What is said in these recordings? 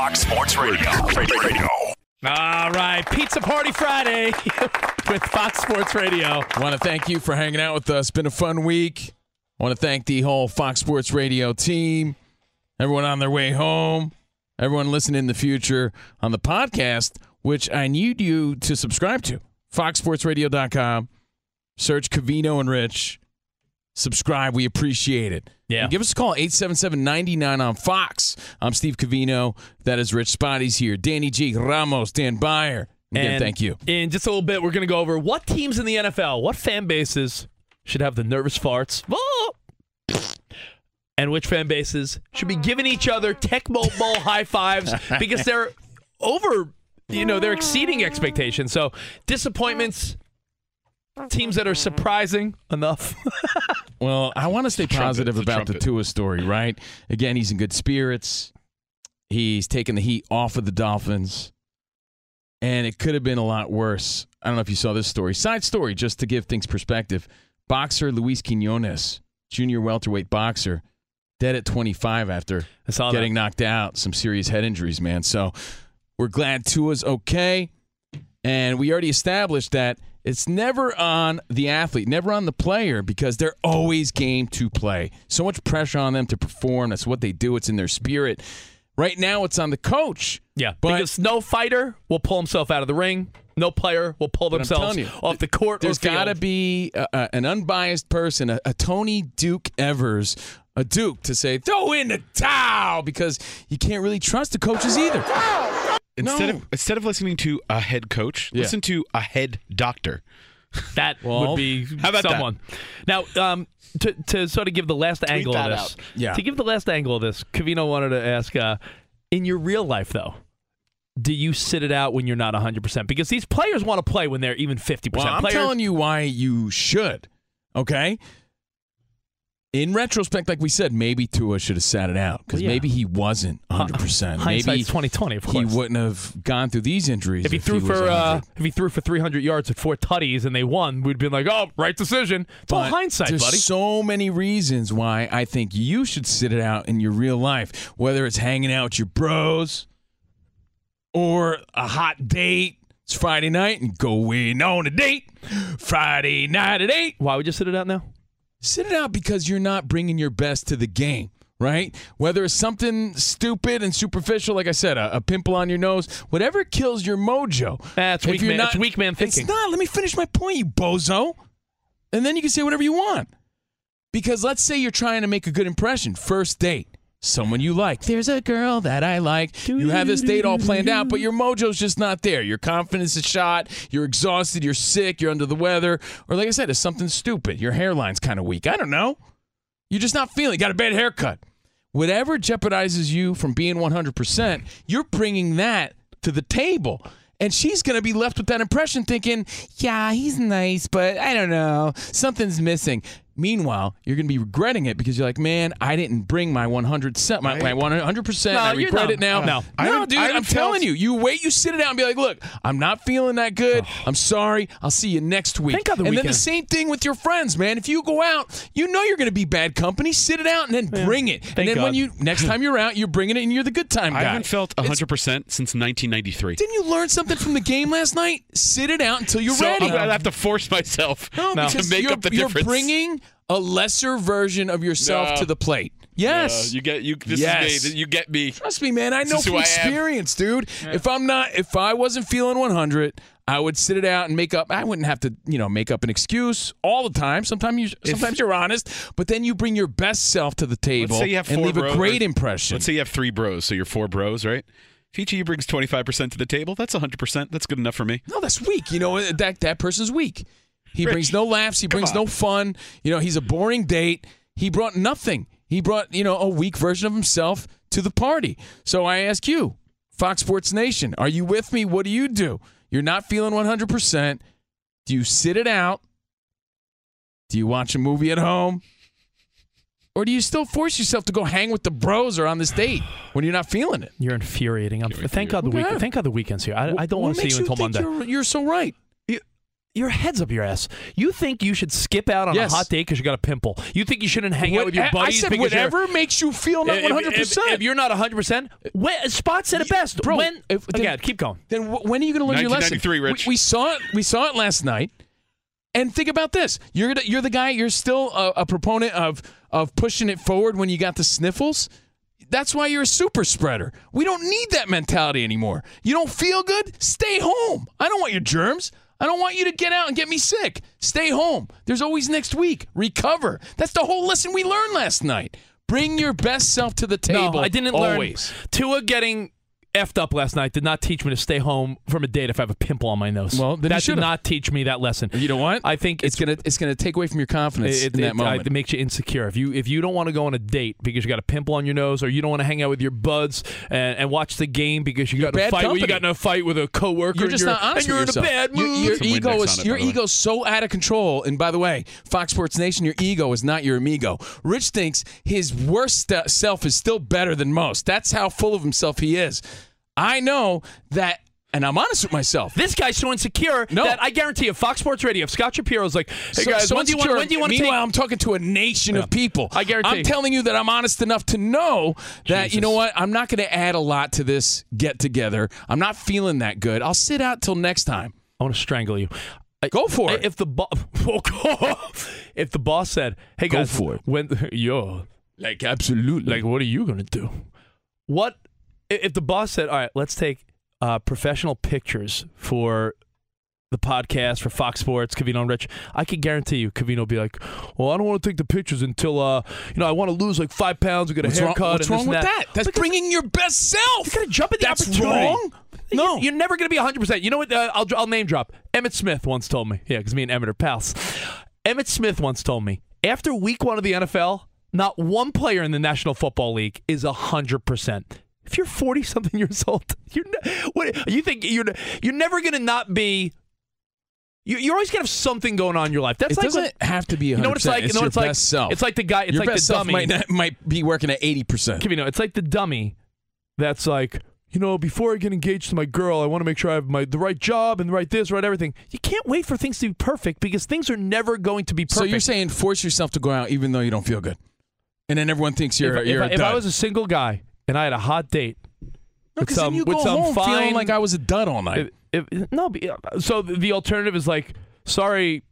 Fox Sports Radio. Radio. All right, Pizza Party Friday with Fox Sports Radio. I want to thank you for hanging out with us. Been a fun week. I want to thank the whole Fox Sports Radio team, everyone on their way home, everyone listening in the future on the podcast, which I need you to subscribe to. FoxSportsRadio.com. Search Covino and Rich. Subscribe. We appreciate it. Yeah. And give us a call, 877-99 on Fox. I'm Steve Covino. That is Rich Spotty's here. Danny G. Ramos, Dan Byer. Again, And thank you. In just a little bit, we're going to go over what teams in the NFL, what fan bases should have the nervous farts, Oh! and which fan bases should be giving each other Tecmo Bowl high fives because they're over, you know, they're exceeding expectations. So disappointments, teams that are surprising enough. Well, I want to stay positive about the trumpet. Tua story, right? Again, he's in good spirits. He's taking the heat off of the Dolphins. And it could have been a lot worse. I don't know if you saw this story. Side story, just to give things perspective. Boxer Luis Quinones, junior welterweight boxer, dead at 25 after getting knocked out. Some serious head injuries, man. So we're glad Tua's okay. And we already established that it's never on the athlete, never on the player, because they're always game to play. So much pressure on them to perform. That's what they do. It's in their spirit. Right now, it's on the coach. Yeah, But- because no fighter will pull himself out of the ring. No player will pull themselves you, off the court. There's got got to be a, a- an unbiased person, a, a Tony Duke Evers, a Duke, to say, throw in the towel, because you can't really trust the coaches either. Instead No. of instead of listening to a head coach, Yeah. listen to a head doctor. That Well, would be how about that? someone. Now, um, to, to sort of give the last angle of this. Yeah. to give the last angle of this, Covino wanted to ask, uh, in your real life though, do you sit it out when you're not 100%? Because these players want to play when they're even 50%. Well, I'm players, telling you why you should. Okay. In retrospect, like we said, maybe Tua should have sat it out because Well, yeah. maybe he wasn't 100. percent Maybe hindsight's 2020, of course, he wouldn't have gone through these injuries if he threw was for uh, if he threw for 300 yards at four tutties and they won, we'd be like, oh, right decision. It's all hindsight, there's buddy. so many reasons why I think you should sit it out in your real life, whether it's hanging out with your bros or a hot date. It's Friday night and going on a date. Friday night at eight. Why would you sit it out now? Sit it out because you're not bringing your best to the game, right? Whether it's something stupid and superficial, like I said, a, a pimple on your nose, whatever kills your mojo. That's weak you're man- not- that's weak man thinking. It's not. Let me finish my point, you bozo. And then you can say whatever you want. Because let's say you're trying to make a good impression, first date, someone you like. There's a girl that I like. You have this date all planned out, but your mojo's just not there. Your confidence is shot. You're exhausted. You're sick. You're under the weather. Or, like I said, it's something stupid. Your hairline's kind of weak. I don't know. You're just not feeling. Got a bad haircut. Whatever jeopardizes you from being 100%, you're bringing that to the table. And she's going to be left with that impression thinking, yeah, he's nice, but I don't know. Something's missing. Meanwhile, you're going to be regretting it because you're like, man, I didn't bring my 100 cent, my, my 100 percent. No, I regret no, it now. no. I no, dude, I I'm haven't telling you. You wait, you sit it down and be like, look, I'm not feeling that good. Oh. I'm sorry. I'll see you next week. Thank God the and then the same thing with your friends, man. If you go out, you know you're going to be bad company. Sit it out and then bring it. And then Thank when you next time you're out, you're bringing it and you're the good time guy. I haven't felt 100 percent since 1993. Didn't you learn something from the game last night? Sit it out until you're so ready. I'm gonna have to force myself No, to because make you're, up the you're difference. bringing a lesser version of yourself No. to the plate. Yes. you get you. This Yes. is me. You get me. Trust me, man. I know from experience, dude. If I'm not, if I wasn't feeling 100, I would sit it out and make up. I wouldn't have to, you know, make up an excuse all the time. Sometimes you, sometimes you're honest, but then you bring your best self to the table Let's say you have and leave bros, a great or- impression. Let's say you have three bros, so you're four bros, right? If each of you brings 25 percent to the table, that's 100 percent. That's good enough for me. No, that's weak. You know that that person's weak. He brings no laughs. He brings on. no fun. You know, he's a boring date. He brought nothing. He brought you know a weak version of himself to the party. So I ask you, Fox Sports Nation, are you with me? What do you do? You're not feeling 100. percent Do you sit it out? Do you watch a movie at home? Or do you still force yourself to go hang with the bros or on this date when you're not feeling it? You're infuriating. I'm, thank God the Okay. weekend. Thank God the weekend's here. I, I don't want to see you until think Monday. You're, you're so right. Your head's up your ass. You think you should skip out on Yes. a hot date because you got a pimple. You think you shouldn't hang out with your buddies I said because whatever makes you feel not If- one if- hundred If, percent. if you're not 100%, Spot said it best. Bro, when, if- then- again, keep going. Then wh- when are you going to learn your lesson? 1993, Rich. We, we saw it. We saw it last night. And think about this: you're the, you're the guy. You're still a, a proponent of of pushing it forward when you got the sniffles. That's why you're a super spreader. We don't need that mentality anymore. You don't feel good? Stay home. I don't want your germs. I don't want you to get out and get me sick. Stay home. There's always next week. Recover. That's the whole lesson we learned last night. Bring your best self to the table. No, I didn't always. learn. Tua getting effed up last night did not teach me to stay home from a date if I have a pimple on my nose. Well, then you that did should've. not teach me that lesson. You know what? I think it's gonna it's gonna take away from your confidence It, in it- that moment. it makes you insecure. If you if you don't want to go on a date because you got a pimple on your nose, or you don't want to hang out with your buds and, and watch the game because you got in a bad fight, you got in a fight with a coworker, you're just and not honest and you're with in a bad Your- mood. Your, Some ego is it, your by the way. ego's so out of control. And by the way, Fox Sports Nation, your ego is not your amigo. Rich thinks his worst st- self is still better than most. That's how full of himself he is. I know that, and I'm honest with myself. This guy's so insecure No. that I guarantee you, Fox Sports Radio, if Scott Shapiro's like, hey So- guys, so when, do you want, when do you want to take Meanwhile, I'm talking to a nation of people. I guarantee. I'm telling you that I'm honest enough to know that you know what? I'm not going to add a lot to this get together. I'm not feeling that good. I'll sit out till next time. I want to strangle you. I- Go for I- it. If the boss, if the boss said, "Hey Go guys, for it. when yo, Like absolutely. like, what are you gonna do? What if the boss said, "All right, let's take uh, professional pictures for the podcast for Fox Sports, Covino and Rich"? I can guarantee you, Covino will be like, "Well, I don't want to take the pictures until uh, you know, I want to lose like five pounds, and get a What's wrong, haircut." what's and wrong with and that? That's Because bringing your best self. You gotta jump at the That's opportunity. wrong. No. You- you're never gonna be 100. percent You know what? Uh, I'll I'll name drop. Emmitt Smith once told me. Yeah, because me and Emmitt are pals. Emmitt Smith once told me after week one of the NFL, not one player in the National Football League is 100. percent If you're 40 something years old, you're ne- what you think you're you're never gonna not be. You, you're always gonna have something going on in your life. That's it like doesn't have to be. 100%. you know what it's like. It's you know your what it's like. best self. It's like the guy. It's your like best the self dummy. might not, might be working at eighty percent. Kevin, you know, it's like the dummy that's like, you know, before I get engaged to my girl, I want to make sure I have my the right job and the right this, right everything. You can't wait for things to be perfect because things are never going to be perfect. So you're saying force yourself to go out even though you don't feel good, and then everyone thinks you're if, you're if, I, if I was a single guy and I had a hot date No, with some then you with go some home fine, feeling like I was a dud all night. if, if, no, but, so the alternative is like, sorry,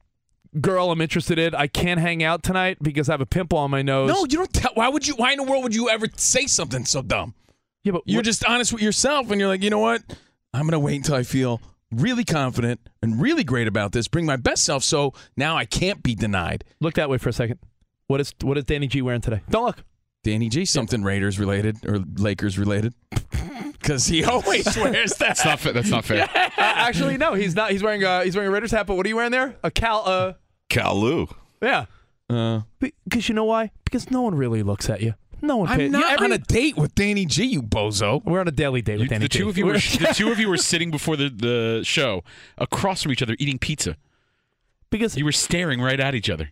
girl, I'm interested in. I can't hang out tonight because I have a pimple on my nose. no, you don't. Tell, why would you? Why in the world would you ever say something so dumb? yeah, but You're what- just honest with yourself, and you're like, you know what? I'm gonna wait until I feel really confident and really great about this. Bring my best self, so now I can't be denied. look that way for a second. What is what is Danny G wearing today? Don't look. Danny G, something Raiders related or Lakers related. Because he always wears that. That's not, fair. that's not fair. Uh, actually, no, he's not. He's wearing a he's wearing a Raiders hat. But what are you wearing there? A Cal. Uh, Kalu. yeah. Uh, Because you know why? Because no one really looks at you. No one. I'm pays- not every- on a date with Danny G, you bozo. We're on a daily date You- with Danny the two G. of you were We're- the two of you were sitting before the, the show across from each other eating pizza. because You were staring right at each other.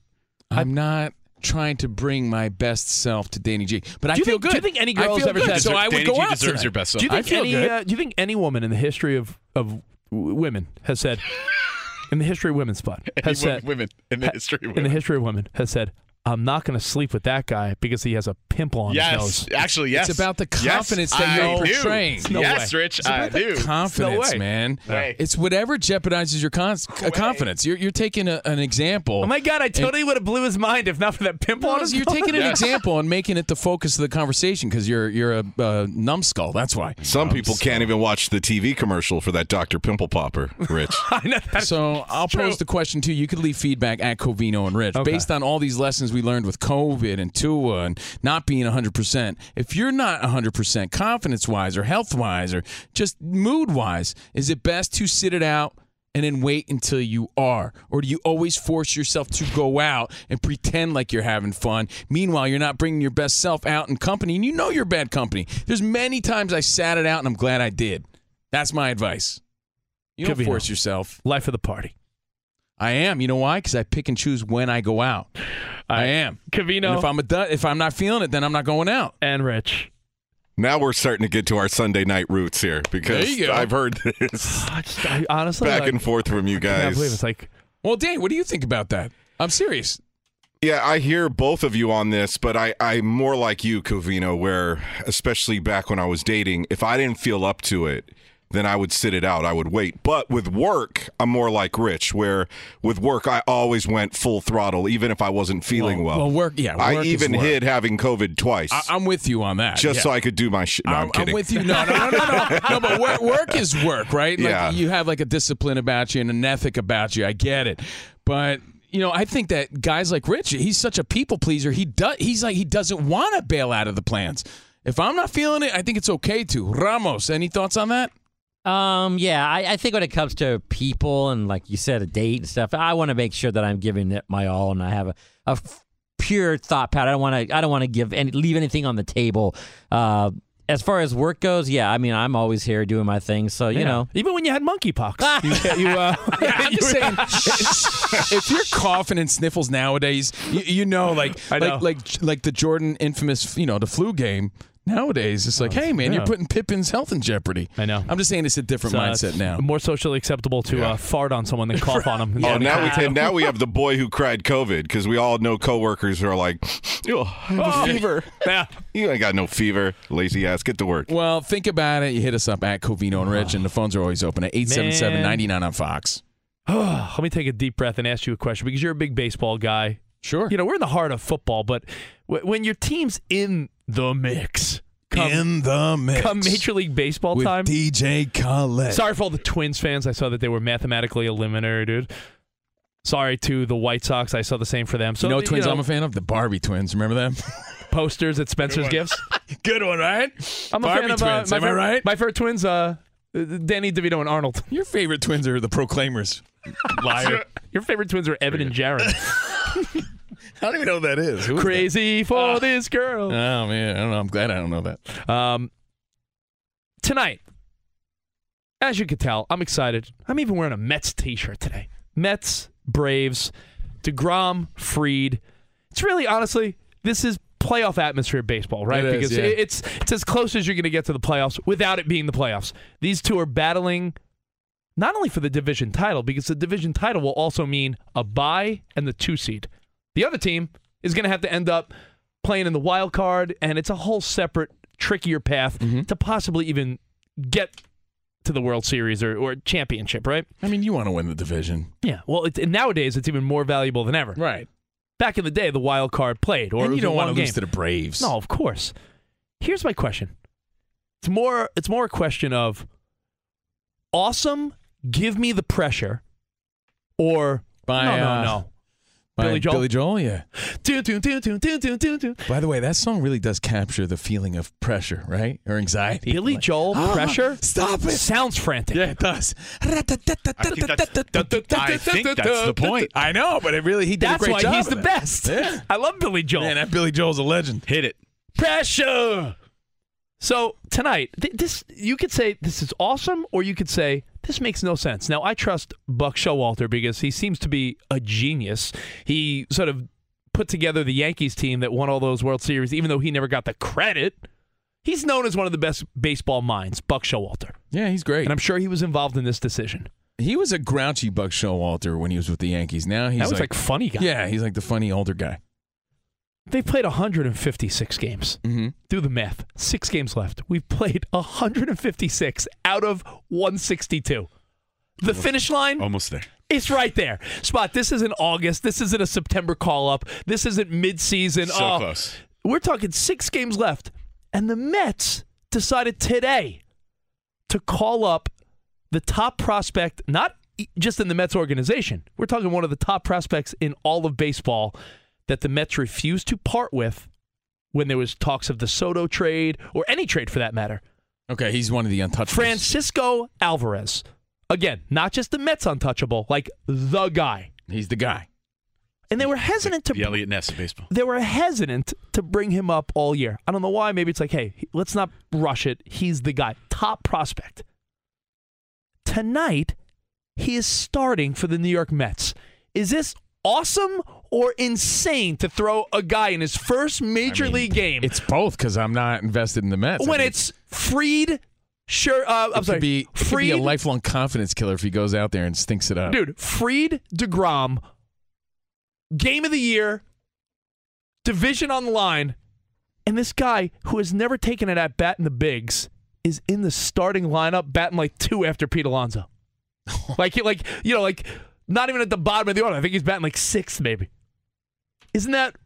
I'm not trying to bring my best self to Danny G, but I Do feel think- good. do you think any girl feel ever good, said- so I would Danny go G out deserves tonight. your best do you self. think any uh, do you think any woman in the history of of w- women has said in the history of women's spot has Any said women in the history of in the history of women has said I'm not going to sleep with that guy because he has a pimple on his Yes, nose. actually, yes. It's about the Yes, confidence that I you're do. portraying. No yes, way. Rich, It's I about the do. confidence, way. man. way. It's whatever jeopardizes your con- uh, confidence. You're, you're taking a, an example. Oh my god! I totally would have blew his mind if not for that pimple on his nose. you're nose. taking an Yes. example and making it the focus of the conversation because you're you're a uh, numbskull. That's why. Some people can't even watch the TV commercial for that Dr. Pimple Popper, Rich. I know So I'll true. pose the question to you. You could leave feedback at Covino and Rich Okay. based on all these lessons we learned with COVID and Tua and not being 100%. If you're not 100% confidence wise or health wise or just mood wise, is it best to sit it out? And then wait until you are? Or do you always force yourself to go out and pretend like you're having fun? Meanwhile, you're not bringing your best self out in company and you know you're bad company. There's many times I sat it out and I'm glad I did. That's my advice. You don't force yourself. life of the party. I am. You know why? Because I pick and choose when I go out. I am. Covino And if I'm a du- if I'm not feeling it, then I'm not going out. and Rich. now we're starting to get to our Sunday night roots here because There you go. I've heard this I just, I, honestly, back like, and forth from you guys. I can't believe guys. it's like Well, Dan, what do you think about that? I'm serious. Yeah, I hear both of you on this, but I, I'm more like you, Covino, where, especially back when I was dating, if I didn't feel up to it, then I would sit it out. I would wait. But with work, I'm more like Rich, where with work, I always went full throttle, even if I wasn't feeling well. well, work- yeah, I work is even hid having COVID twice I, I'm with you on that. just yeah. so I could do my shit. No, I'm, I'm, kidding. with you. No, no, no, no, no. no but work, work is work, right? Like Yeah. you have like a discipline about you and an ethic about you. I get it, but you know, I think that guys like Rich, he's such a people pleaser. He does. He's like he doesn't want to bail out of the plans. If I'm not feeling it, I think it's okay to. Ramos, any thoughts on that? Um, yeah, I, I think when it comes to people and like you said, a date and stuff, I want to make sure that I'm giving it my all and I have a, a f- pure thought pattern. I don't want to, I don't want to give any, leave anything on the table. Uh, as far as work goes, yeah, I mean, I'm always here doing my thing. So, you yeah. know, even when you had monkeypox, you, you, uh, Yeah, I'm just saying, if you're coughing and sniffles nowadays, you, you know, like, I know. like, like, like the Jordan infamous, you know, the flu game. Nowadays, it's like, hey man, yeah. you're putting Pippen's health in jeopardy. I know. I'm just saying it's a different It's, uh, mindset it's now. More socially acceptable to Yeah. uh, fart on someone than cough on them. Oh, now we and now we have the boy who cried COVID because we all know coworkers who are like, "Yo, I have Oh. a fever." yeah. You ain't got no fever, lazy ass. Get to work. Well, think about it. You hit us up at Covino and Rich, and the phones are always open at 877 99 on Fox. Oh, let me take a deep breath and ask you a question because you're a big baseball guy. Sure. You know, we're in the heart of football, but w- when your team's in the mix, come, in the mix. come Major League Baseball with time. DJ Khaled. Sorry for all the Twins fans. I saw that they were mathematically eliminated. Sorry to the White Sox. I saw the same for them. So you know what twins know, I'm a fan of? The Barbie twins. Remember them? posters at Spencer's Gifts. Good one, right? I'm a Barbie fan of uh, twins. my Am I favorite- right? My favorite twins, uh, Danny DeVito and Arnold. Your favorite twins are the Proclaimers. Liar. Your favorite twins are Evan and Jaron. I don't even know who that is. Who is Crazy for this girl. that? Oh, man. I don't know. I'm glad I don't know that. Um, tonight, as you can tell, I'm excited. I'm even wearing a Mets t-shirt today. Mets, Braves, DeGrom, Fried. It's really, honestly, this is playoff atmosphere baseball, right? It is, because yeah. it's it's as close as you're going to get to the playoffs without it being the playoffs. These two are battling not only for the division title, because the division title will also mean a bye and the two seed. The other team is going to have to end up playing in the wild card, and it's a whole separate, trickier path to possibly even get to the World Series or, or championship, right? I mean, you want to win the division. Yeah. Well, it, nowadays it's even more valuable than ever. Right. Back in the day, the wild card played, or and you don't want to lose to the Braves. No, of course. Here's my question. It's more it's more a question of awesome, give me the pressure or By, no, no, uh, no. By Billy Joel? Billy Joel, yeah. Dun, dun, dun, dun, dun, dun, dun, dun. By the way, that song really does capture the feeling of pressure, right? Or anxiety. Billy Like, Joel "Ah, pressure Stop it. sounds frantic. Yeah, it does. I think that's the point. I know, but it really he did a great job. That's why he's the best. Yeah. I love Billy Joel. Man, that Billy Joel's a legend. Hit it. pressure. So tonight, th- this you could say this is awesome, or you could say this makes no sense. Now I trust Buck Showalter because he seems to be a genius. He sort of put together the Yankees team that won all those World Series, even though he never got the credit. He's known as one of the best baseball minds, Buck Showalter, Yeah, he's great. and I'm sure he was involved in this decision. he was a grouchy Buck Showalter when he was with the Yankees. Now he's that was like, funny guy. yeah, he's like the funny older guy. They played 156 games. Mm-hmm. Do the math. Six games left. We've played 156 out of 162. The finish line Almost there. It's right there. Spot, this isn't August. This isn't a September call up. This isn't midseason. So oh, close. We're talking six games left. And the Mets decided today to call up the top prospect, not just in the Mets organization. We're talking one of the top prospects in all of baseball that the Mets refused to part with when there was talks of the Soto trade or any trade for that matter. Okay, he's one of the untouchables. Francisco Alvarez. Again, not just the Mets untouchable, like the guy. He's the guy. And they were hesitant to The Eliot Ness of baseball. they were hesitant to bring him up all year. I don't know why. Maybe it's like, hey, let's not rush it. He's the guy, top prospect. Tonight, he is starting for the New York Mets. Is this awesome or insane to throw a guy in his first major I mean, league game It's both because I'm not invested in the Mets. I when mean, it's Fried? Sure, uh, I'm it sorry. be, it could be a lifelong confidence killer if he goes out there and stinks it up. dude. Fried Degrom, game of the year, division on the line, and this guy who has never taken it at bat in the bigs is in the starting lineup, batting like two after Pete Alonso. like, like you know, like not even at the bottom of the order. I think he's batting like sixth, maybe. Isn't that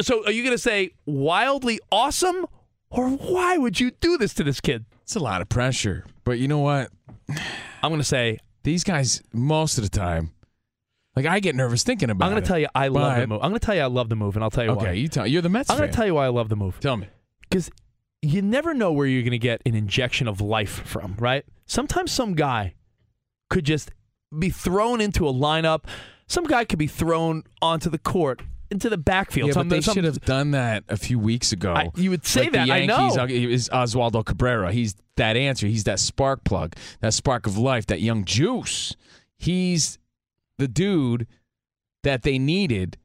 so? Are you going to say wildly awesome, or why would you do this to this kid? It's a lot of pressure. But you know what? I'm going to say These guys, most of the time, like I get nervous thinking about it. I'm going to tell you I love the move. I'm going to tell you I love the move, and I'll tell you Okay, why. you tell. You're the Mets I'm going to tell you why I love the move. Tell me. because you never know where you're going to get an injection of life from, right? Sometimes some guy could just be thrown into a lineup. Some guy could be thrown onto the court, into the backfield. Yeah, Some- but they some- should have done that a few weeks ago. I- you would say Like that, The I know. is Oswaldo Cabrera. He's that answer. He's that spark plug, that spark of life, that young juice. He's the dude that they needed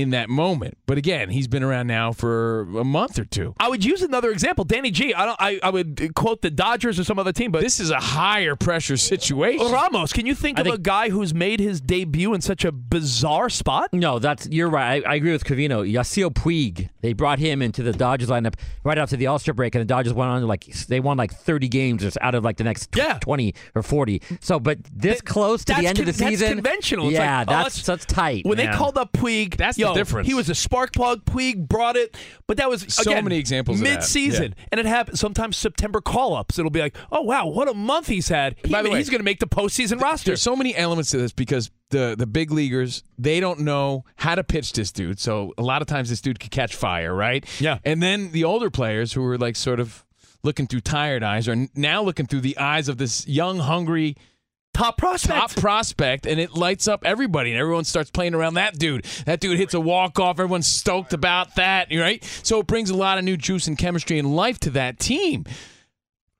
in that moment. But again, he's been around now for a month or two. I would use another example. Danny G. I don't. I, I would quote the Dodgers or some other team, but This is a higher pressure situation. Ramos. Can you think I of a guy who's made his debut in such a bizarre spot? No, that's you're right. I, I agree with Covino. Yasiel Puig. They brought him into the Dodgers lineup right after the All Star break, and the Dodgers went on like they won like 30 games just out of like the next tw- Yeah. 20 or 40. So, but this That- close to the end of the con- that's season, conventional. It's yeah, like, oh, that's let's- that's tight. When they called up Puig, That's the difference. He was a spark plug. Puig brought it, but that was So again, many examples mid-season, and it happens sometimes. September call-ups. It'll be like, oh wow, what a month he's had. He, By the way, he's going to make the postseason roster. There's so many elements to this because the the big leaguers they don't know how to pitch this dude. So a lot of times this dude could catch fire, right? Yeah. And then the older players who were like sort of looking through tired eyes are now looking through the eyes of this young, hungry top prospect. top prospect, and it lights up everybody, and everyone starts playing around that dude. That dude hits a walk off. Everyone's stoked about that, right? So it brings a lot of new juice and chemistry and life to that team.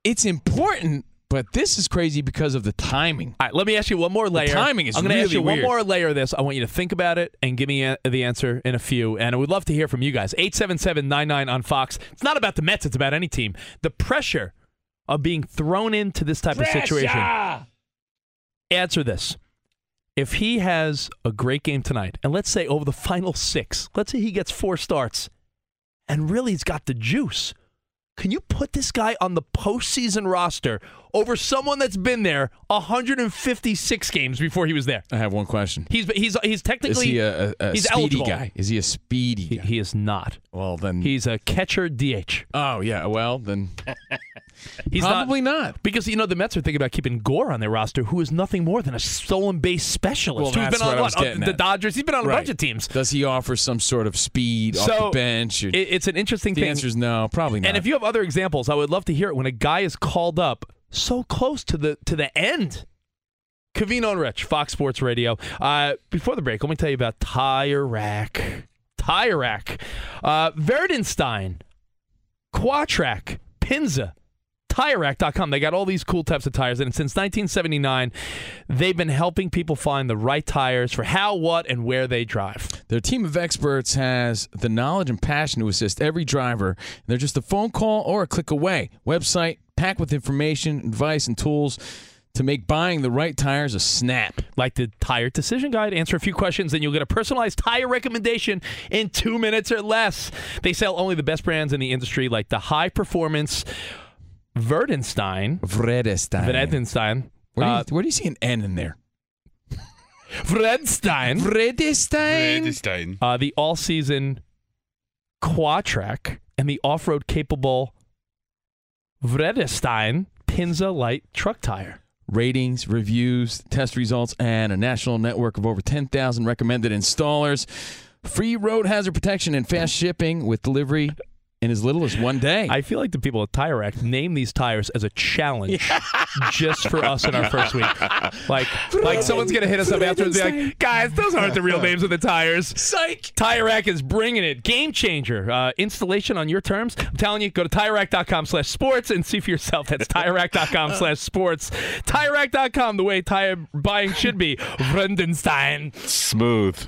It's important, but this is crazy because of the timing. All right, let me ask you one more layer. timing is I'm gonna ask really you one more layer of this. I want you to think about it and give me a- the answer in a few. And I would love to hear from you guys. 877-99 on Fox. It's not about the Mets. It's about any team. The pressure of being thrown into this type of situation. Answer this. If he has a great game tonight, and let's say over the final six, let's say he gets four starts, and really he's got the juice. Can you put this guy on the postseason roster over someone that's been there 156 games before he was there? I have one question. He's he's he's Is technically he a, a, a he's speedy eligible. guy? Is he a speedy he, guy? he is not. well, then. He's a catcher DH. oh, yeah. Well, then. He's Probably not. Because, you know, the Mets are thinking about keeping Gore on their roster, who is nothing more than a stolen base specialist. Well, who's that's been on what I was what? Uh, the. Dodgers. He's been on a bunch of teams. Does he offer some sort of speed off the bench? Or, It- it's an interesting the thing. The answer is no, probably not. And if you have other examples, I would love to hear it when a guy is called up so close to the to the end. Covino and Rich, Fox Sports Radio. Uh, before the break, let me tell you about Tire Rack. Tire Rack. Uh, Verdenstein, Quatrac, Pinza, TireRack.com. They got all these cool types of tires, and since 1979, they've been helping people find the right tires for how, what, and where they drive. Their team of experts has the knowledge and passion to assist every driver. They're just a phone call or a click away. Website packed with information, advice, and tools to make buying the right tires a snap. like the tire decision guide. Answer a few questions, and you'll get a personalized tire recommendation in two minutes or less. They sell only the best brands in the industry, like the high performance Verdenstein. Vredestein. Verdenstein. Where do, you, Uh, where do you see an N in there? Vredstein. Vredestein. Vredestein. Uh, the all season Quatrac and the off road capable Vredestein Pinza Light truck tire. ratings, reviews, test results, and a national network of over 10,000 recommended installers. Free road hazard protection and fast shipping with delivery in as little as one day. I feel like the people at Tire Rack name these tires as a challenge just for us in our first week. Like, like someone's gonna hit us up afterwards and be like, "Guys, those aren't the real names of the tires." Psych. Tire Rack is bringing it. Game changer. Uh, installation on your terms. I'm telling you, go to TireRack.com slash sports and see for yourself. That's TireRack.com slash sports. TireRack.com, the way tire buying should be. Rundenstein. Smooth.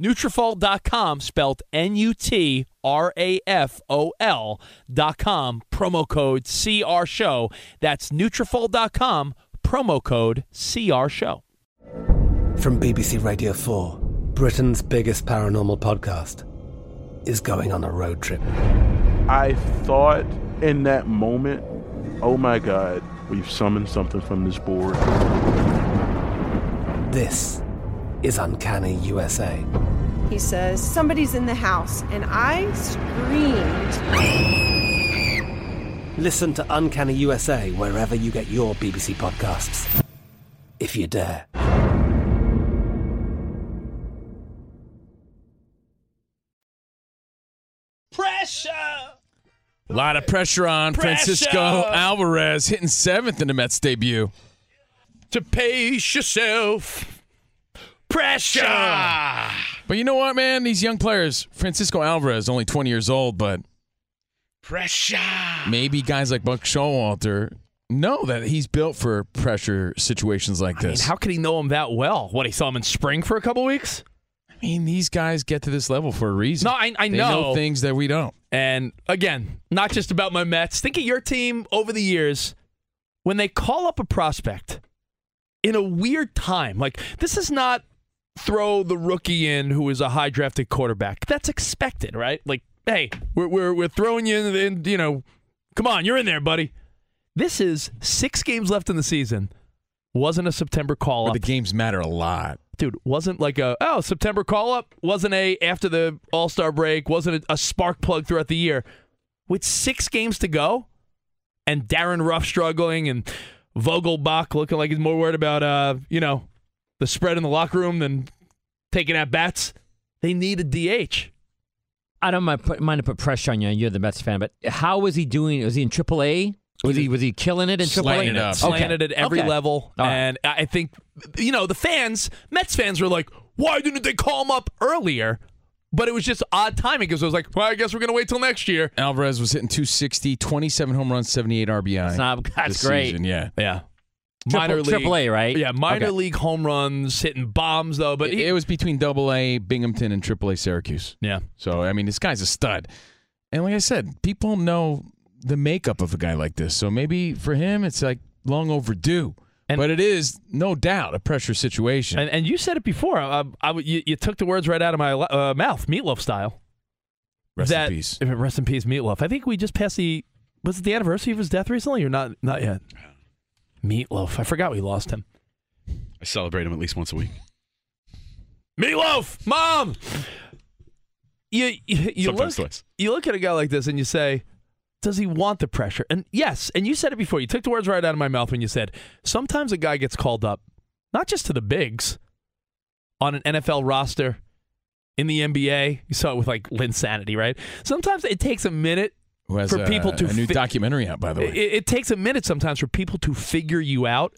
Nutrafol.com, spelled N-U-T-R-A-F-O-L dot com, promo code CR Show. That's Nutrafol.com, promo code CR Show. From BBC Radio 4, Britain's biggest paranormal podcast is going on a road trip. I thought in that moment, oh my God, we've summoned something from this board. This is Uncanny USA. He says, Somebody's in the house. And I screamed. Listen to Uncanny USA wherever you get your BBC podcasts. If you dare. Pressure. A lot of pressure on Francisco Alvarez hitting seventh in the Mets debut. To pace yourself. Pressure. But you know what, man? These young players, Francisco Alvarez, only 20 years old, but Pressure. maybe guys like Buck Showalter know that he's built for pressure situations like I mean, this. how could he know him that well? What, he saw him in spring for a couple weeks? I mean, these guys get to this level for a reason. No, I, I they know. know things that we don't. And again, not just about my Mets. Think of your team over the years when they call up a prospect in a weird time. Like, this is not throw the rookie in who is a high drafted quarterback. That's expected, right? Like, hey, we're, we're, we're throwing you in, in, you know, come on, you're in there, buddy. This is six games left in the season. Wasn't a September call up. the games matter a lot. Dude, wasn't like a, oh, September call up. Wasn't a after the All Star break. Wasn't a, a spark plug throughout the year. With six games to go and Darin Ruf struggling and Vogelbach looking like he's more worried about, uh, you know, the spread in the locker room than taking at bats, they need a DH. I don't mind, put, mind to put pressure on you. You're the Mets fan, but how was he doing? Was he in AAA? Was he was he killing it in AAA? Lighting it up. Slanted at every Okay. level. All right. And I think, you know, the fans, Mets fans were like, why didn't they call him up earlier? But it was just odd timing because it was like, well, I guess we're going to wait till next year. Alvarez was hitting 260, 27 home runs, 78 RBI. That's not- that's great. season, yeah. Yeah. Triple- minor league. Triple A, right? Yeah, minor Okay. league home runs, hitting bombs, though. But It, he, it was between Double A, Binghamton, and Triple A, Syracuse. yeah. So I mean, this guy's a stud. And like I said, people know the makeup of a guy like this. So maybe for him, it's like long overdue. And- but it is no doubt a pressure situation. And, and you said it before. Uh, I, you, you took the words right out of my uh, mouth, meatloaf style. Rest that, in peace. Rest in peace, meatloaf. I think we just passed the. Was it the anniversary of his death recently, or not? Not yet. Meatloaf. I forgot we lost him. I celebrate him at least once a week. Meatloaf, mom. You you, you Sometimes look twice. you look at a guy like this and you say, does he want the pressure? And yes, and you said it before. You took the words right out of my mouth when you said sometimes a guy gets called up, not just to the bigs, on an NFL roster, in the NBA. You saw it with like Linsanity, right? Sometimes it takes a minute Who has for a, people to a new fi- documentary out, by the way. it, it takes a minute sometimes for people to figure you out.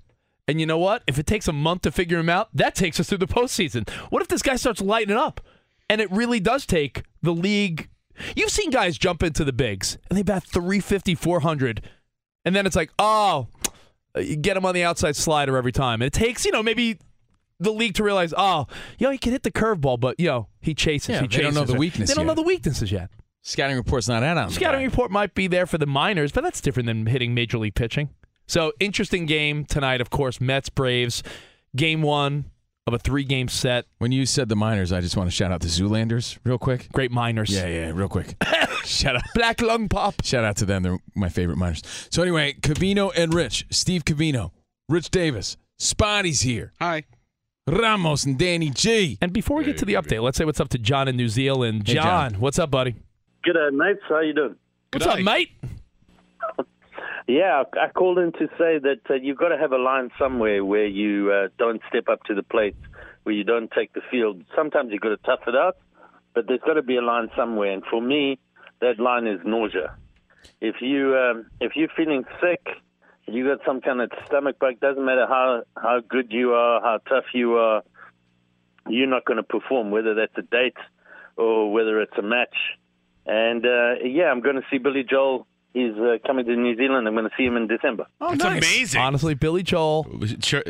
And you know what? If it takes a month to figure him out, that takes us through the postseason. What if this guy starts lighting up? And it really does take the league. You've seen guys jump into the bigs and they bat 350, 400. And then it's like, oh, you get him on the outside slider every time. And it takes, you know, maybe the league to realize, oh, yo, he can hit the curveball, but, yo, he chases. Yeah, he they don't know chases. the weakness They don't yet. know the weaknesses yet. Scouting report's not out on Scouting report might be there for the minors, but that's different than hitting major league pitching. So interesting game tonight, of course. Mets Braves, game one of a three game set. When you said the minors, I just want to shout out the Zoolanders real quick. Great minors. Yeah, yeah, real quick. shout out. Black lung pop. Shout out to them. They're my favorite minors. So anyway, Covino and Rich, Steve Covino, Rich Davis, Spotty's here, Hi. Ramos and Danny G. And before we get to the update, let's say what's up to John in New Zealand. Hey, John, John. what's up, buddy? G'day, mates. How you doing? What's up, mate? Yeah, I called in to say that uh, you've got to have a line somewhere where you uh, don't step up to the plate, where you don't take the field. Sometimes you've got to tough it out, but there's got to be a line somewhere. And for me, that line is nausea. If you um, if you're feeling sick, if you got some kind of stomach bug, doesn't matter how how good you are, how tough you are, you're not going to perform. Whether that's a date or whether it's a match. And uh, yeah, I'm going to see Billy Joel. He's uh, coming to New Zealand. I'm going to see him in December. Oh, That's amazing. Honestly, Billy Joel. Show,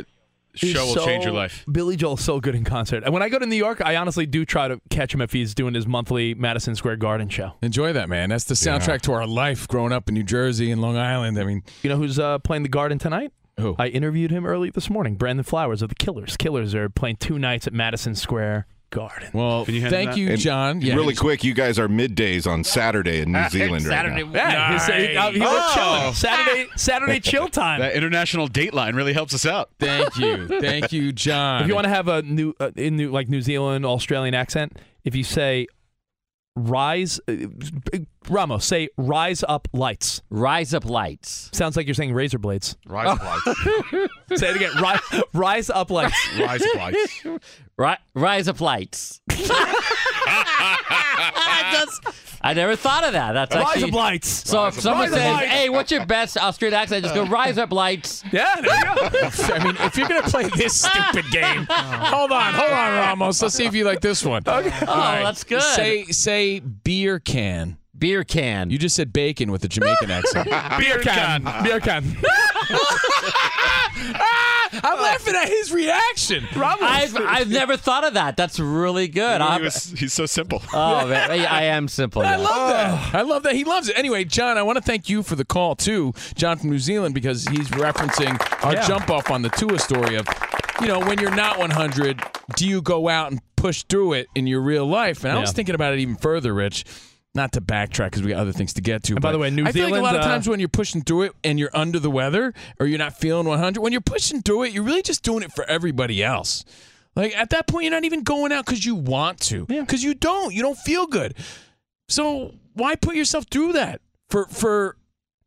is show will so- change your life. Billy Joel's so good in concert. And when I go to New York, I honestly do try to catch him if he's doing his monthly Madison Square Garden show. Enjoy that, man. That's the soundtrack to our life growing up in New Jersey and Long Island. I mean, You know who's uh, playing the Garden tonight? who? I interviewed him early this morning. Brandon Flowers of the Killers. Killers are playing two nights at Madison Square Garden. well, Can you thank you, John. Yeah, really quick, you guys are middays on Saturday in New Zealand right now. Yeah, he's, he- uh, he Oh. chilling. Saturday, Saturday chill time. That international dateline really helps us out. Thank you, thank you, John. if you want to have a new, uh, in new, like New Zealand, Australian accent, if you say rise. Uh, Ramos, say rise up lights. Rise up lights. Sounds like you're saying razor blades. Rise up lights. say it again. Rise, rise up lights. Rise up lights. Ri- rise up lights. That's- I never thought of that. That's Rise actually, up lights. So if someone Rise says, lights. "Hey, what's your best Austrian accent?" Just go, "Rise up lights." Yeah, there you go. I mean, if you're gonna play this stupid game, hold on, hold on, Ramos. Let's see if you like this one. Okay. Oh, that's good. Say say beer can. Beer can. You just said bacon with a Jamaican accent. Beer can. Beer can. I'm laughing at his reaction. I've, I've never thought of that. That's really good. He I'm- was- he's so simple. oh man, I am simple. I now. love that. Oh. I love that. He loves it. Anyway, John, I want to thank you for the call too, John from New Zealand, because he's referencing our Yeah. jump off on the Tua story of, you know, when you're not 100, do you go out and push through it in your real life? And I was thinking about it even further, Rich. Not to backtrack because we got other things to get to. And by the way, New Zealand. I feel like a lot of uh, times when you're pushing through it and you're under the weather or you're not feeling 100, when you're pushing through it, you're really just doing it for everybody else. Like at that point, you're not even going out because you want to, because you don't. You don't feel good. So why put yourself through that for for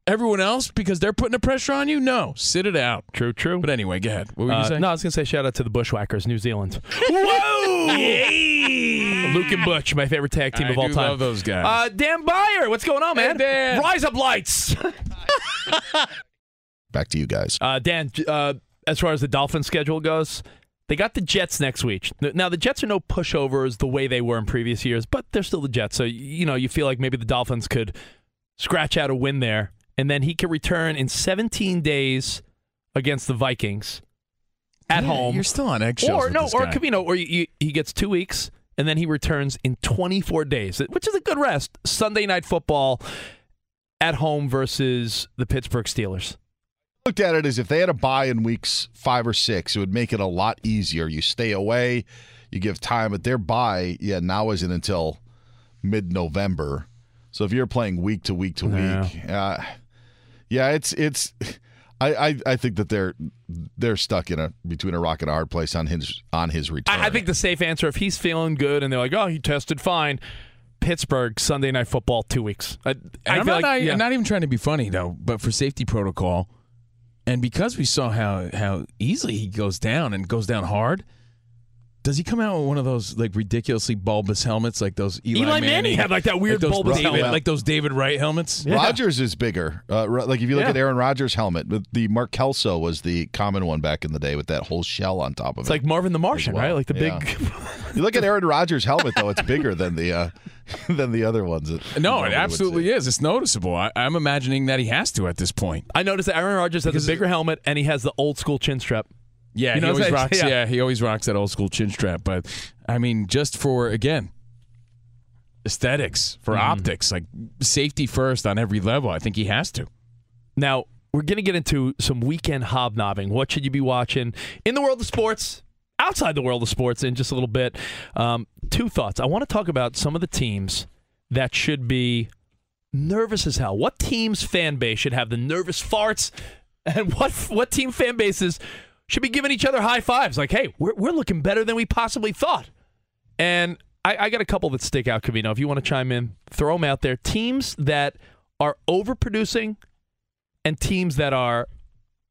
everyone else because they're putting the pressure on you? No, sit it out. True, true. But anyway, go ahead. What were you Uh, saying? no, I was gonna say shout out to the Bushwhackers, New Zealand. Whoa! Luke and Butch, my favorite tag team I of all do time. love those guys. Uh, Dan Byer, what's going on, Hey, man? Dan. Rise up lights. Back to you guys. Uh, Dan, uh, as far as the Dolphins schedule goes, they got the Jets next week. Now the Jets are no pushovers the way they were in previous years, but they're still the Jets. So you know you feel like maybe the Dolphins could scratch out a win there, and then he could return in 17 days against the Vikings at Yeah, home. You're still on eggshells. or with no, this or guy. you know, or you, you, he gets two weeks and then he returns in 24 days, which is a good rest. Sunday night football at home versus the Pittsburgh Steelers. looked at it as if they had a bye in weeks five or six, it would make it a lot easier. You stay away, you give time, but their bye, yeah, now isn't until mid November. So if you're playing week to week to week, uh, yeah, it's it's. I, I, I think that they're they're stuck in a between a rock and a hard place on his on his return. I, I think the safe answer, if he's feeling good and they're like, oh, he tested fine, Pittsburgh Sunday night football two weeks. I, I I'm, not, like, not, yeah. not even trying to be funny though, but for safety protocol, and because we saw how how easily he goes down and goes down hard, does he come out with one of those like ridiculously bulbous helmets like those Eli, Eli Manning had, like, that weird those bulbous David, helmet. like those David Wright helmets? Rodgers is bigger. Uh, like if you look Yeah. at Aaron Rodgers' helmet, the- the Mark Kelso was the common one back in the day with that whole shell on top of It's it. It's like Marvin the Martian, well. right? Like the Yeah. big. You look at Aaron Rodgers' helmet though; it's bigger than the uh, than the other ones. That No, it absolutely is. It's noticeable. I, I'm imagining that he has to at this point. I noticed that Aaron Rodgers has Because- a bigger helmet and he has the old school chin strap. Yeah, You know he always rocks. Yeah. Yeah. he always rocks that old school chin strap. But I mean, just for again, aesthetics, for Mm-hmm. optics, like safety first on every level. I think he has to. Now, we're going to get into some weekend hobnobbing. What should you be watching in the world of sports, outside the world of sports, in just a little bit? Um, two thoughts. I want to talk about some of the teams that should be nervous as hell. What team's fan base should have the nervous farts, and what what team fan bases should be giving each other high fives? Like, hey, we're, we're looking better than we possibly thought. And I, I got a couple that stick out, Covino. If you want to chime in, throw them out there. Teams that are overproducing and teams that are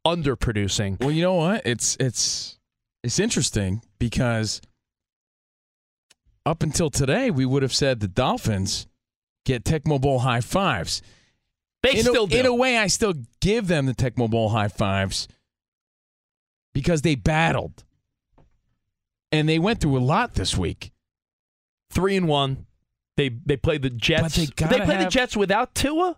underproducing. Well, you know what? It's it's it's interesting because up until today, we would have said the Dolphins get Tecmo Bowl high fives. They in still a, do. In a way, I still give them the Tecmo Bowl high fives because they battled and they went through a lot this week. Three and one. They they played the Jets. they they played the Jets without Tua.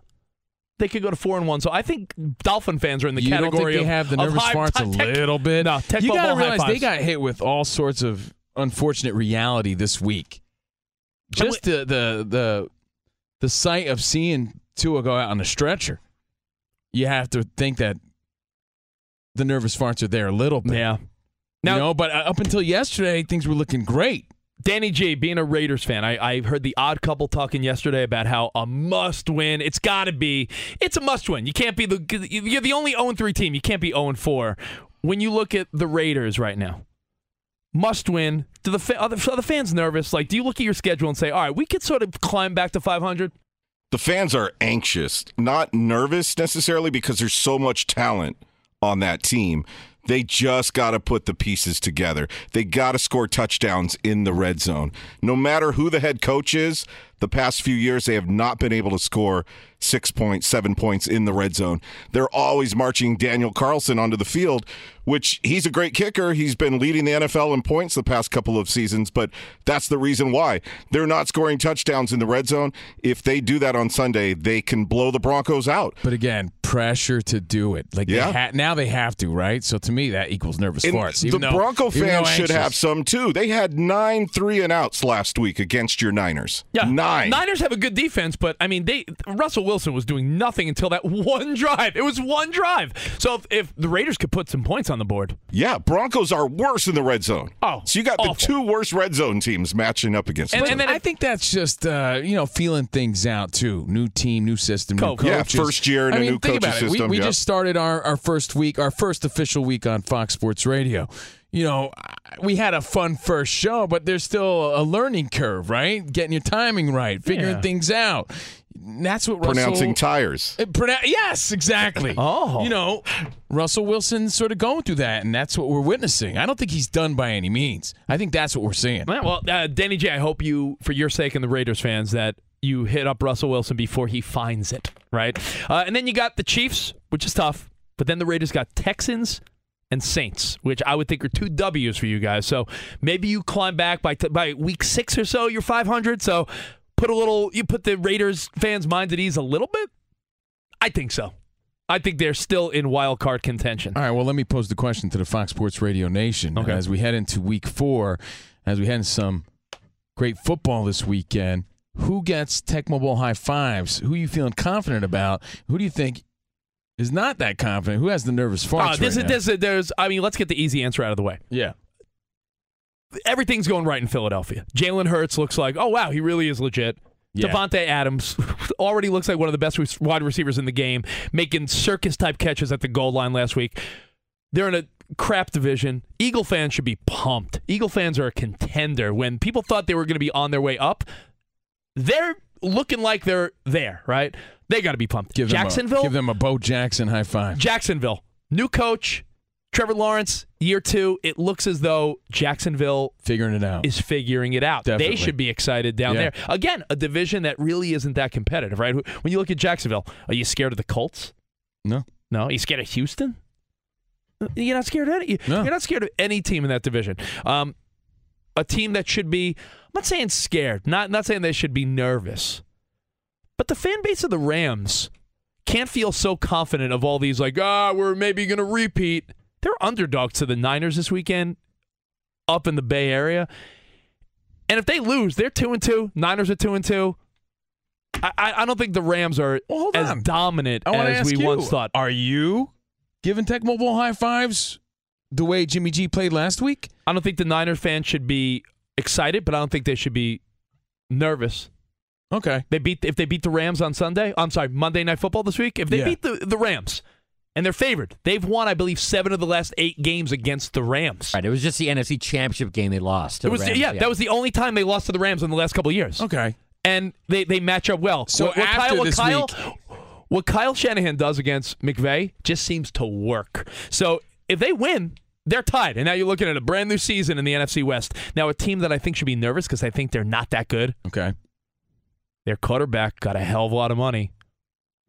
They could go to four and one. So I think Dolphin fans are in the you category they of have the nervous farts a tech- little bit? No, you gotta realize they got hit with all sorts of unfortunate reality this week. Just the the the the sight of seeing Tua go out on the stretcher, you have to think that the nervous farts are there a little bit. Yeah. you know, but uh, up until yesterday, things were looking great. Danny G, being a Raiders fan, I, I heard the odd couple talking yesterday about how a must win. It's got to be. It's a must win. You can't be the. You're the only 0 3 team. You can't be 0 4. When you look at the Raiders right now, must win. Do the fa- are, the, are the fans nervous? Like, do you look at your schedule and say, all right, we could sort of climb back to 500? The fans are anxious, not nervous necessarily because there's so much talent on that team. They just got to put the pieces together. They got to score touchdowns in the red zone. No matter who the head coach is, the past few years they have not been able to score six points, seven points in the red zone. They're always marching Daniel Carlson onto the field, which he's a great kicker. He's been leading the NFL in points the past couple of seasons, but that's the reason why. They're not scoring touchdowns in the red zone. If they do that on Sunday, they can blow the Broncos out. But again, pressure to do it. Like Yeah. they ha- now they have to, right? So to me, that equals nervous And farts. the though- Bronco fans should have some too. They had nine three and outs last week against your Niners. Yeah, nine. Niners have a good defense, but I mean, they Russell Wilson was doing nothing until that one drive. It was one drive. So if, if the Raiders could put some points on the board, Yeah, Broncos are worse in the red zone. Oh, so you got the two worst red zone teams matching up against. And, each and then I think that's just uh, you know feeling things out too. New team, new system, new Coach. Yeah, first year in I a mean, new think coaching about it. system, We, we yeah. just started our, our first week, our first official week on Fox Sports Radio. You know, we had a fun first show, but there's still a learning curve, right? Getting your timing right, figuring Yeah. things out. That's what Russell, pronouncing tires. Uh, pronou- yes, exactly. Oh. You know, Russell Wilson's sort of going through that, and that's what we're witnessing. I don't think he's done by any means. I think that's what we're seeing. Well, uh, Danny G, I hope you, for your sake and the Raiders fans, that you hit up Russell Wilson before he finds it, right? Uh, and then you got the Chiefs, which is tough, but then the Raiders got Texans and Saints, which I would think are two W's for you guys. So maybe you climb back by t- by week six or so. You're 500. So put a little, you put the Raiders fans' minds at ease a little bit. I think so. I think they're still in wild card contention. All right, well, let me pose the question to the Fox Sports Radio Nation. Okay. As we head into week four, as we head into some great football this weekend, who gets Tecmo Bowl high fives? Who are you feeling confident about? Who do you think is not that confident? Who has the nervous farts? Uh, this right is this is there's. I mean, let's get the easy answer out of the way. Yeah. Everything's going right in Philadelphia. Jalen Hurts looks like, oh wow, he really is legit. Yeah. Davante Adams already looks like one of the best wide receivers in the game, making circus type catches at the goal line last week. They're in a crap division. Eagle fans should be pumped. Eagle fans are a contender. When people thought they were going to be on their way up, they're looking like they're there, right? They got to be pumped. Give them Jacksonville, A, give them a Bo Jackson high five. Jacksonville, new coach, Trevor Lawrence, year two. It looks as though Jacksonville Figuring it out. is figuring it out. Definitely. They should be excited down Yeah. there. Again, a division that really isn't that competitive, right? When you look at Jacksonville, are you scared of the Colts? No. No. Are you scared of Houston? You're not scared of any. No. You're not scared of any team in that division. Um, a team that should be. I'm not saying scared. Not not saying they should be nervous. But the fan base of the Rams can't feel so confident of all these like ah we're maybe going to repeat. They're underdogs to the Niners this weekend up in the Bay Area. And if they lose, they're two and two. Niners are two and two. I, I don't think the Rams are Well, as on. dominant I want to as we you, once thought. Are you giving Tecmo Bowl high fives the way Jimmy G played last week? I don't think the Niners fans should be excited, but I don't think they should be nervous. Okay. They beat if they beat the Rams on Sunday. I'm sorry, Monday Night Football this week. If they Yeah. beat the the Rams, and they're favored, they've won I believe seven of the last eight games against the Rams. Right. It was just the NFC Championship game they lost. to It the was Rams, yeah, that was the only time they lost to the Rams in the last couple of years. Okay. and they, they match up well. So what, what after Kyle, what this Kyle, week- what Kyle Shanahan does against McVay just seems to work. So if they win, they're tied, and now you're looking at a brand new season in the NFC West. Now a team that I think should be nervous because I think they're not that good. Okay. Their quarterback got a hell of a lot of money,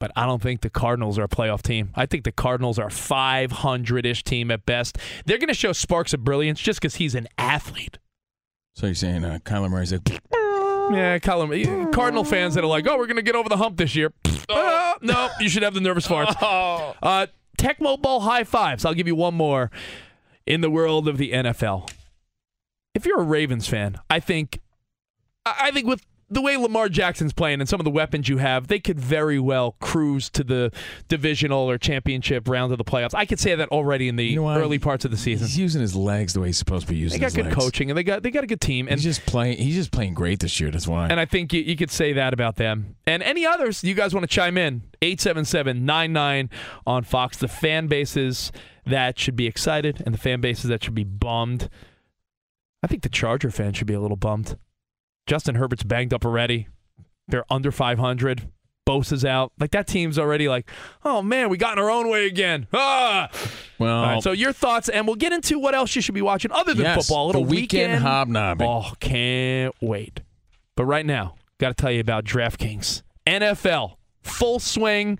but I don't think the Cardinals are a playoff team. I think the Cardinals are a 500 ish team at best. They're going to show sparks of brilliance just because he's an athlete. So you're saying uh, Kyler Murray's like, Yeah, Cardinal fans that are like, oh, we're going to get over the hump this year. Uh, no, you should have the nervous farts. Uh, Tecmo Bowl high fives. I'll give you one more in the world of the NFL. If you're a Ravens fan, I think, I think with the way Lamar Jackson's playing and some of the weapons you have, they could very well cruise to the divisional or championship round of the playoffs. I could say that already in the You know early parts of the season. he's using his legs the way he's supposed to be using. They got good legs. coaching and they got they got a good team. And He's just playing. He's just playing great this year. That's why. and I think you, you could say that about them. And any others you guys want to chime in? 877-99 on Fox. The fan bases that should be excited and the fan bases that should be bummed. I think the Charger fans should be a little bummed. Justin Herbert's banged up already. They're under 500. Bosa's out. Like that team's already like, oh man, we got in our own way again. Ah. Well, All right, so your thoughts, and we'll get into what else you should be watching other than yes, football. A little the weekend, hobnobbing. Oh, can't wait. But right now, got to tell you about DraftKings. NFL, full swing.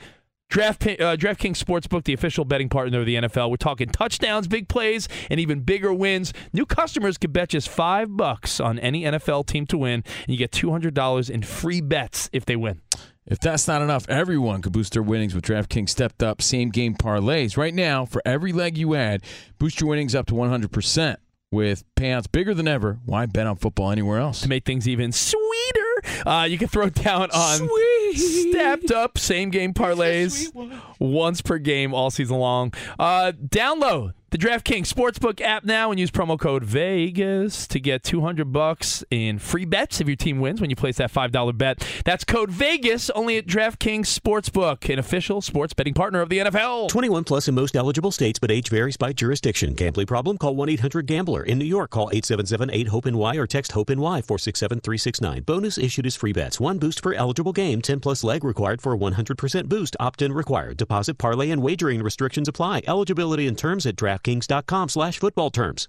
Draft, uh, DraftKings Sportsbook, the official betting partner of the NFL. We're talking touchdowns, big plays, and even bigger wins. New customers can bet just five bucks on any NFL team to win, and you get $200 in free bets if they win. If that's not enough, everyone could boost their winnings with DraftKings stepped up same game parlays. Right now, for every leg you add, boost your winnings up to 100%. With payouts bigger than ever, why bet on football anywhere else? To make things even sweeter, uh, you can throw down on Sweet. stepped up same game parlays once per game all season long. Uh, download the DraftKings Sportsbook app now and use promo code Vegas to get 200 bucks in free bets if your team wins when you place that $5 bet. That's code Vegas only at DraftKings Sportsbook, an official sports betting partner of the NFL. 21 plus in most eligible states, but age varies by jurisdiction. Gambling problem? Call 1-800-GAMBLER. In New York, call 877-8-HOPE-NY or text HOPE-NY 467-369. Bonus issued as free bets. One boost per eligible game. 10 plus leg required for a 100% boost. Opt-in required. Deposit, parlay, and wagering restrictions apply. Eligibility and terms at DraftKings.com slash football terms.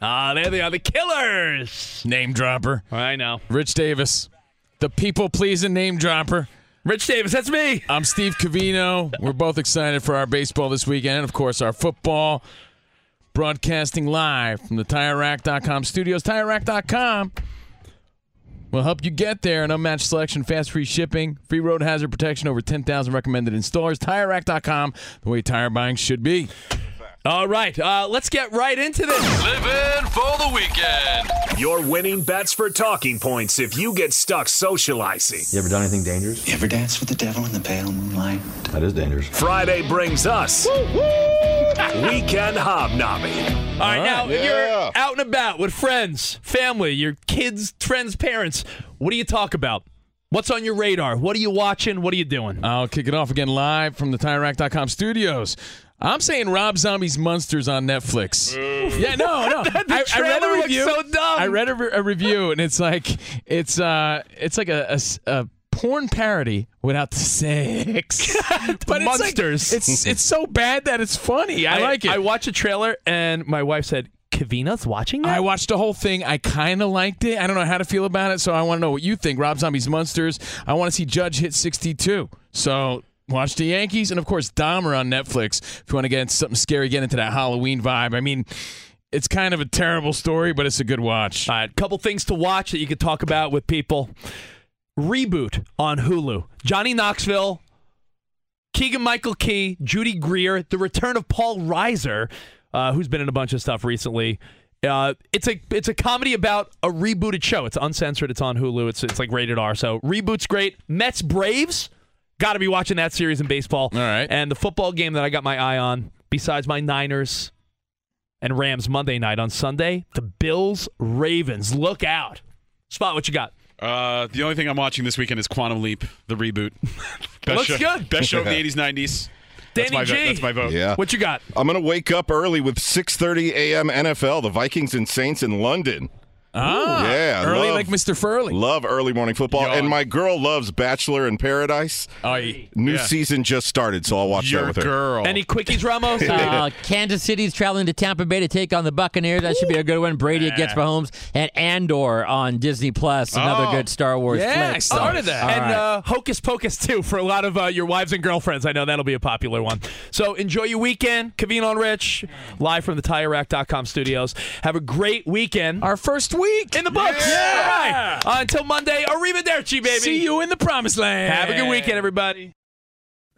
Ah, there they are, the killers. Name dropper. I know. Rich Davis, the people pleasing name dropper. Rich Davis, that's me. I'm Steve Covino. We're both excited for our baseball this weekend, and of course, our football. Broadcasting live from the TireRack.com studios. TireRack.com. We'll help you get there. An unmatched selection, fast free shipping, free road hazard protection, over 10,000 recommended installers. TireRack.com, the way tire buying should be. All right, uh, let's get right into this. Living for the weekend. Your winning bets for talking points if you get stuck socializing. You ever done anything dangerous? You ever danced with the devil in the pale moonlight? That is dangerous. Friday brings us Weekend Hobnobbing. All right, now if you're out and about with friends, family, your kids, friends, parents. What do you talk about? What's on your radar? What are you watching? What are you doing? I'll kick it off again live from the TireRack.com studios. I'm saying Rob Zombie's Monsters on Netflix. Yeah, no, no. I, I read a review. so dumb. I read a, re- a review, and it's like it's uh it's like a a porn parody without the sex. but Monsters. It's, like, it's it's so bad that it's funny. I, like it. I watched a trailer and my wife said, Covino's watching that? I watched the whole thing. I kind of liked it. I don't know how to feel about it, so I want to know what you think. Rob Zombie's Monsters. I want to see Judge hit 62. So watch the Yankees and of course Dahmer on Netflix. If you want to get into something scary, get into that Halloween vibe. I mean, it's kind of a terrible story, but it's a good watch. All right, couple things to watch that you could talk about with people. Reboot on Hulu. Johnny Knoxville, Keegan Michael Key, Judy Greer, the return of Paul Reiser, uh, who's been in a bunch of stuff recently. Uh, it's a it's a comedy about a rebooted show. It's uncensored. It's on Hulu. It's it's like rated R. So reboot's great. Mets Braves. Got to be watching that series in baseball. All right. And the football game that I got my eye on, besides my Niners and Rams Monday night on Sunday, the Bills Ravens. Look out. Spot what you got. Uh, the only thing I'm watching this weekend is Quantum Leap, the reboot. Looks show, good. Best show of the 80s, 90s. That's Danny my, G. vote. That's my vote. Yeah. What you got? I'm going to wake up early with 6:30 a.m. NFL, the Vikings and Saints in London. Ah, yeah, early love- like Mr. Furley. Love early morning football, Yawn. and my girl loves Bachelor in Paradise. Oh. New Yeah. season just started, so I'll watch Your that with her. girl. Any quickies, Ramos? Uh, Kansas City's traveling to Tampa Bay to take on the Buccaneers. That should be a good one. Brady against Mahomes and Andor on Disney Plus. Another Oh. good Star Wars Yeah, flick. I started that. All and right. uh, Hocus Pocus too for a lot of uh, your wives and girlfriends. I know that'll be a popular one. So enjoy your weekend. Kaveen on Rich, live from the TireRack.com studios. Have a great weekend. Our first week. In the books. Yeah. All right. Uh, until Monday, arrivederci, baby. See you in the promised land. Have a good weekend, everybody.